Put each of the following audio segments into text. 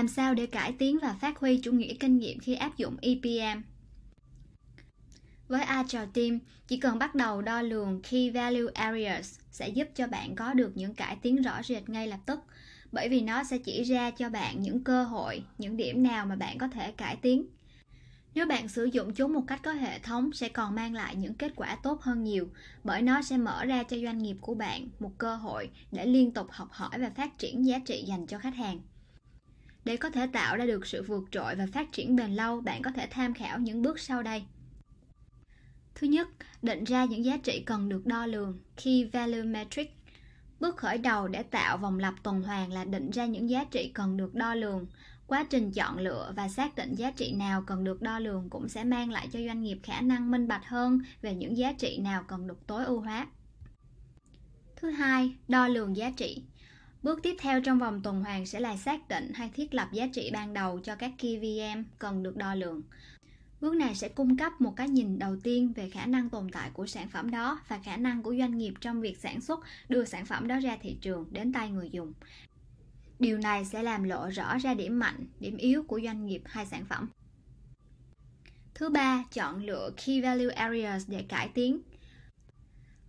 Làm sao để cải tiến và phát huy chủ nghĩa kinh nghiệm khi áp dụng EPM? Với Agile Team, chỉ cần bắt đầu đo lường Key Value Areas sẽ giúp cho bạn có được những cải tiến rõ rệt ngay lập tức bởi vì nó sẽ chỉ ra cho bạn những cơ hội, những điểm nào mà bạn có thể cải tiến. Nếu bạn sử dụng chúng một cách có hệ thống sẽ còn mang lại những kết quả tốt hơn nhiều bởi nó sẽ mở ra cho doanh nghiệp của bạn một cơ hội để liên tục học hỏi và phát triển giá trị dành cho khách hàng. Để có thể tạo ra được sự vượt trội và phát triển bền lâu, bạn có thể tham khảo những bước sau đây. Thứ nhất, định ra những giá trị cần được đo lường, Key Value Metric. Bước khởi đầu để tạo vòng lặp tuần hoàn là định ra những giá trị cần được đo lường. Quá trình chọn lựa và xác định giá trị nào cần được đo lường cũng sẽ mang lại cho doanh nghiệp khả năng minh bạch hơn về những giá trị nào cần được tối ưu hóa. Thứ hai, đo lường giá trị. Bước tiếp theo trong vòng tuần hoàn sẽ là xác định hay thiết lập giá trị ban đầu cho các key VM cần được đo lường. Bước này sẽ cung cấp một cái nhìn đầu tiên về khả năng tồn tại của sản phẩm đó và khả năng của doanh nghiệp trong việc sản xuất đưa sản phẩm đó ra thị trường đến tay người dùng. Điều này sẽ làm lộ rõ ra điểm mạnh, điểm yếu của doanh nghiệp hay sản phẩm. Thứ ba, chọn lựa Key Value Areas để cải tiến.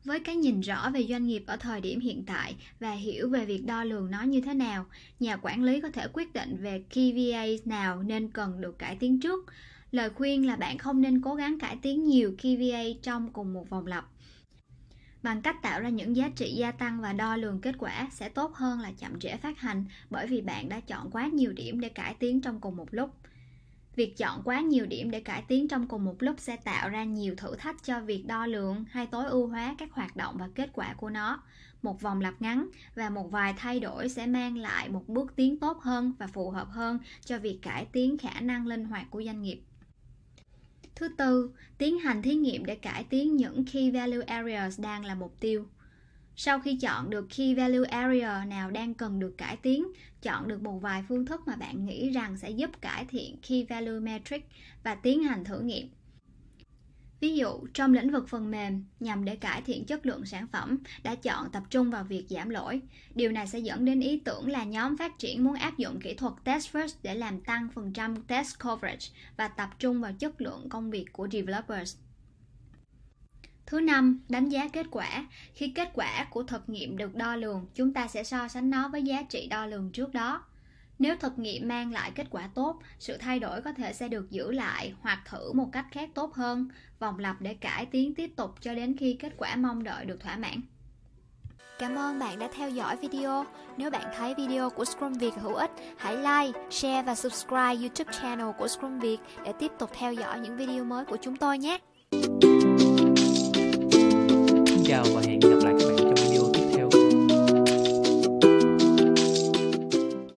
Với cái nhìn rõ về doanh nghiệp ở thời điểm hiện tại và hiểu về việc đo lường nó như thế nào, nhà quản lý có thể quyết định về kva nào nên cần được cải tiến trước, Lời khuyên là bạn không nên cố gắng cải tiến nhiều KVA trong cùng một vòng lặp. Bằng cách tạo ra những giá trị gia tăng và đo lường kết quả sẽ tốt hơn là chậm trễ phát hành bởi vì bạn đã chọn quá nhiều điểm để cải tiến trong cùng một lúc. Việc chọn quá nhiều điểm để cải tiến trong cùng một lúc sẽ tạo ra nhiều thử thách cho việc đo lường hay tối ưu hóa các hoạt động và kết quả của nó. Một vòng lặp ngắn và một vài thay đổi sẽ mang lại một bước tiến tốt hơn và phù hợp hơn cho việc cải tiến khả năng linh hoạt của doanh nghiệp. Thứ tư, tiến hành thí nghiệm để cải tiến những Key Value Areas đang là mục tiêu. Sau khi chọn được Key Value Area nào đang cần được cải tiến, chọn được một vài phương thức mà bạn nghĩ rằng sẽ giúp cải thiện Key Value Metric và tiến hành thử nghiệm. Ví dụ, trong lĩnh vực phần mềm, nhằm để cải thiện chất lượng sản phẩm, đã chọn tập trung vào việc giảm lỗi. Điều này sẽ dẫn đến ý tưởng là nhóm phát triển muốn áp dụng kỹ thuật test first để làm tăng phần trăm test coverage và tập trung vào chất lượng công việc của developers. Thứ năm, đánh giá kết quả. Khi kết quả của thực nghiệm được đo lường, chúng ta sẽ so sánh nó với giá trị đo lường trước đó. Nếu thực nghiệm mang lại kết quả tốt, sự thay đổi có thể sẽ được giữ lại hoặc thử một cách khác tốt hơn, vòng lặp để cải tiến tiếp tục cho đến khi kết quả mong đợi được thỏa mãn. Cảm ơn bạn đã theo dõi video. Nếu bạn thấy video của Scrum Việt hữu ích, hãy like, share và subscribe YouTube channel của Scrum Việt để tiếp tục theo dõi những video mới của chúng tôi nhé. Yeah.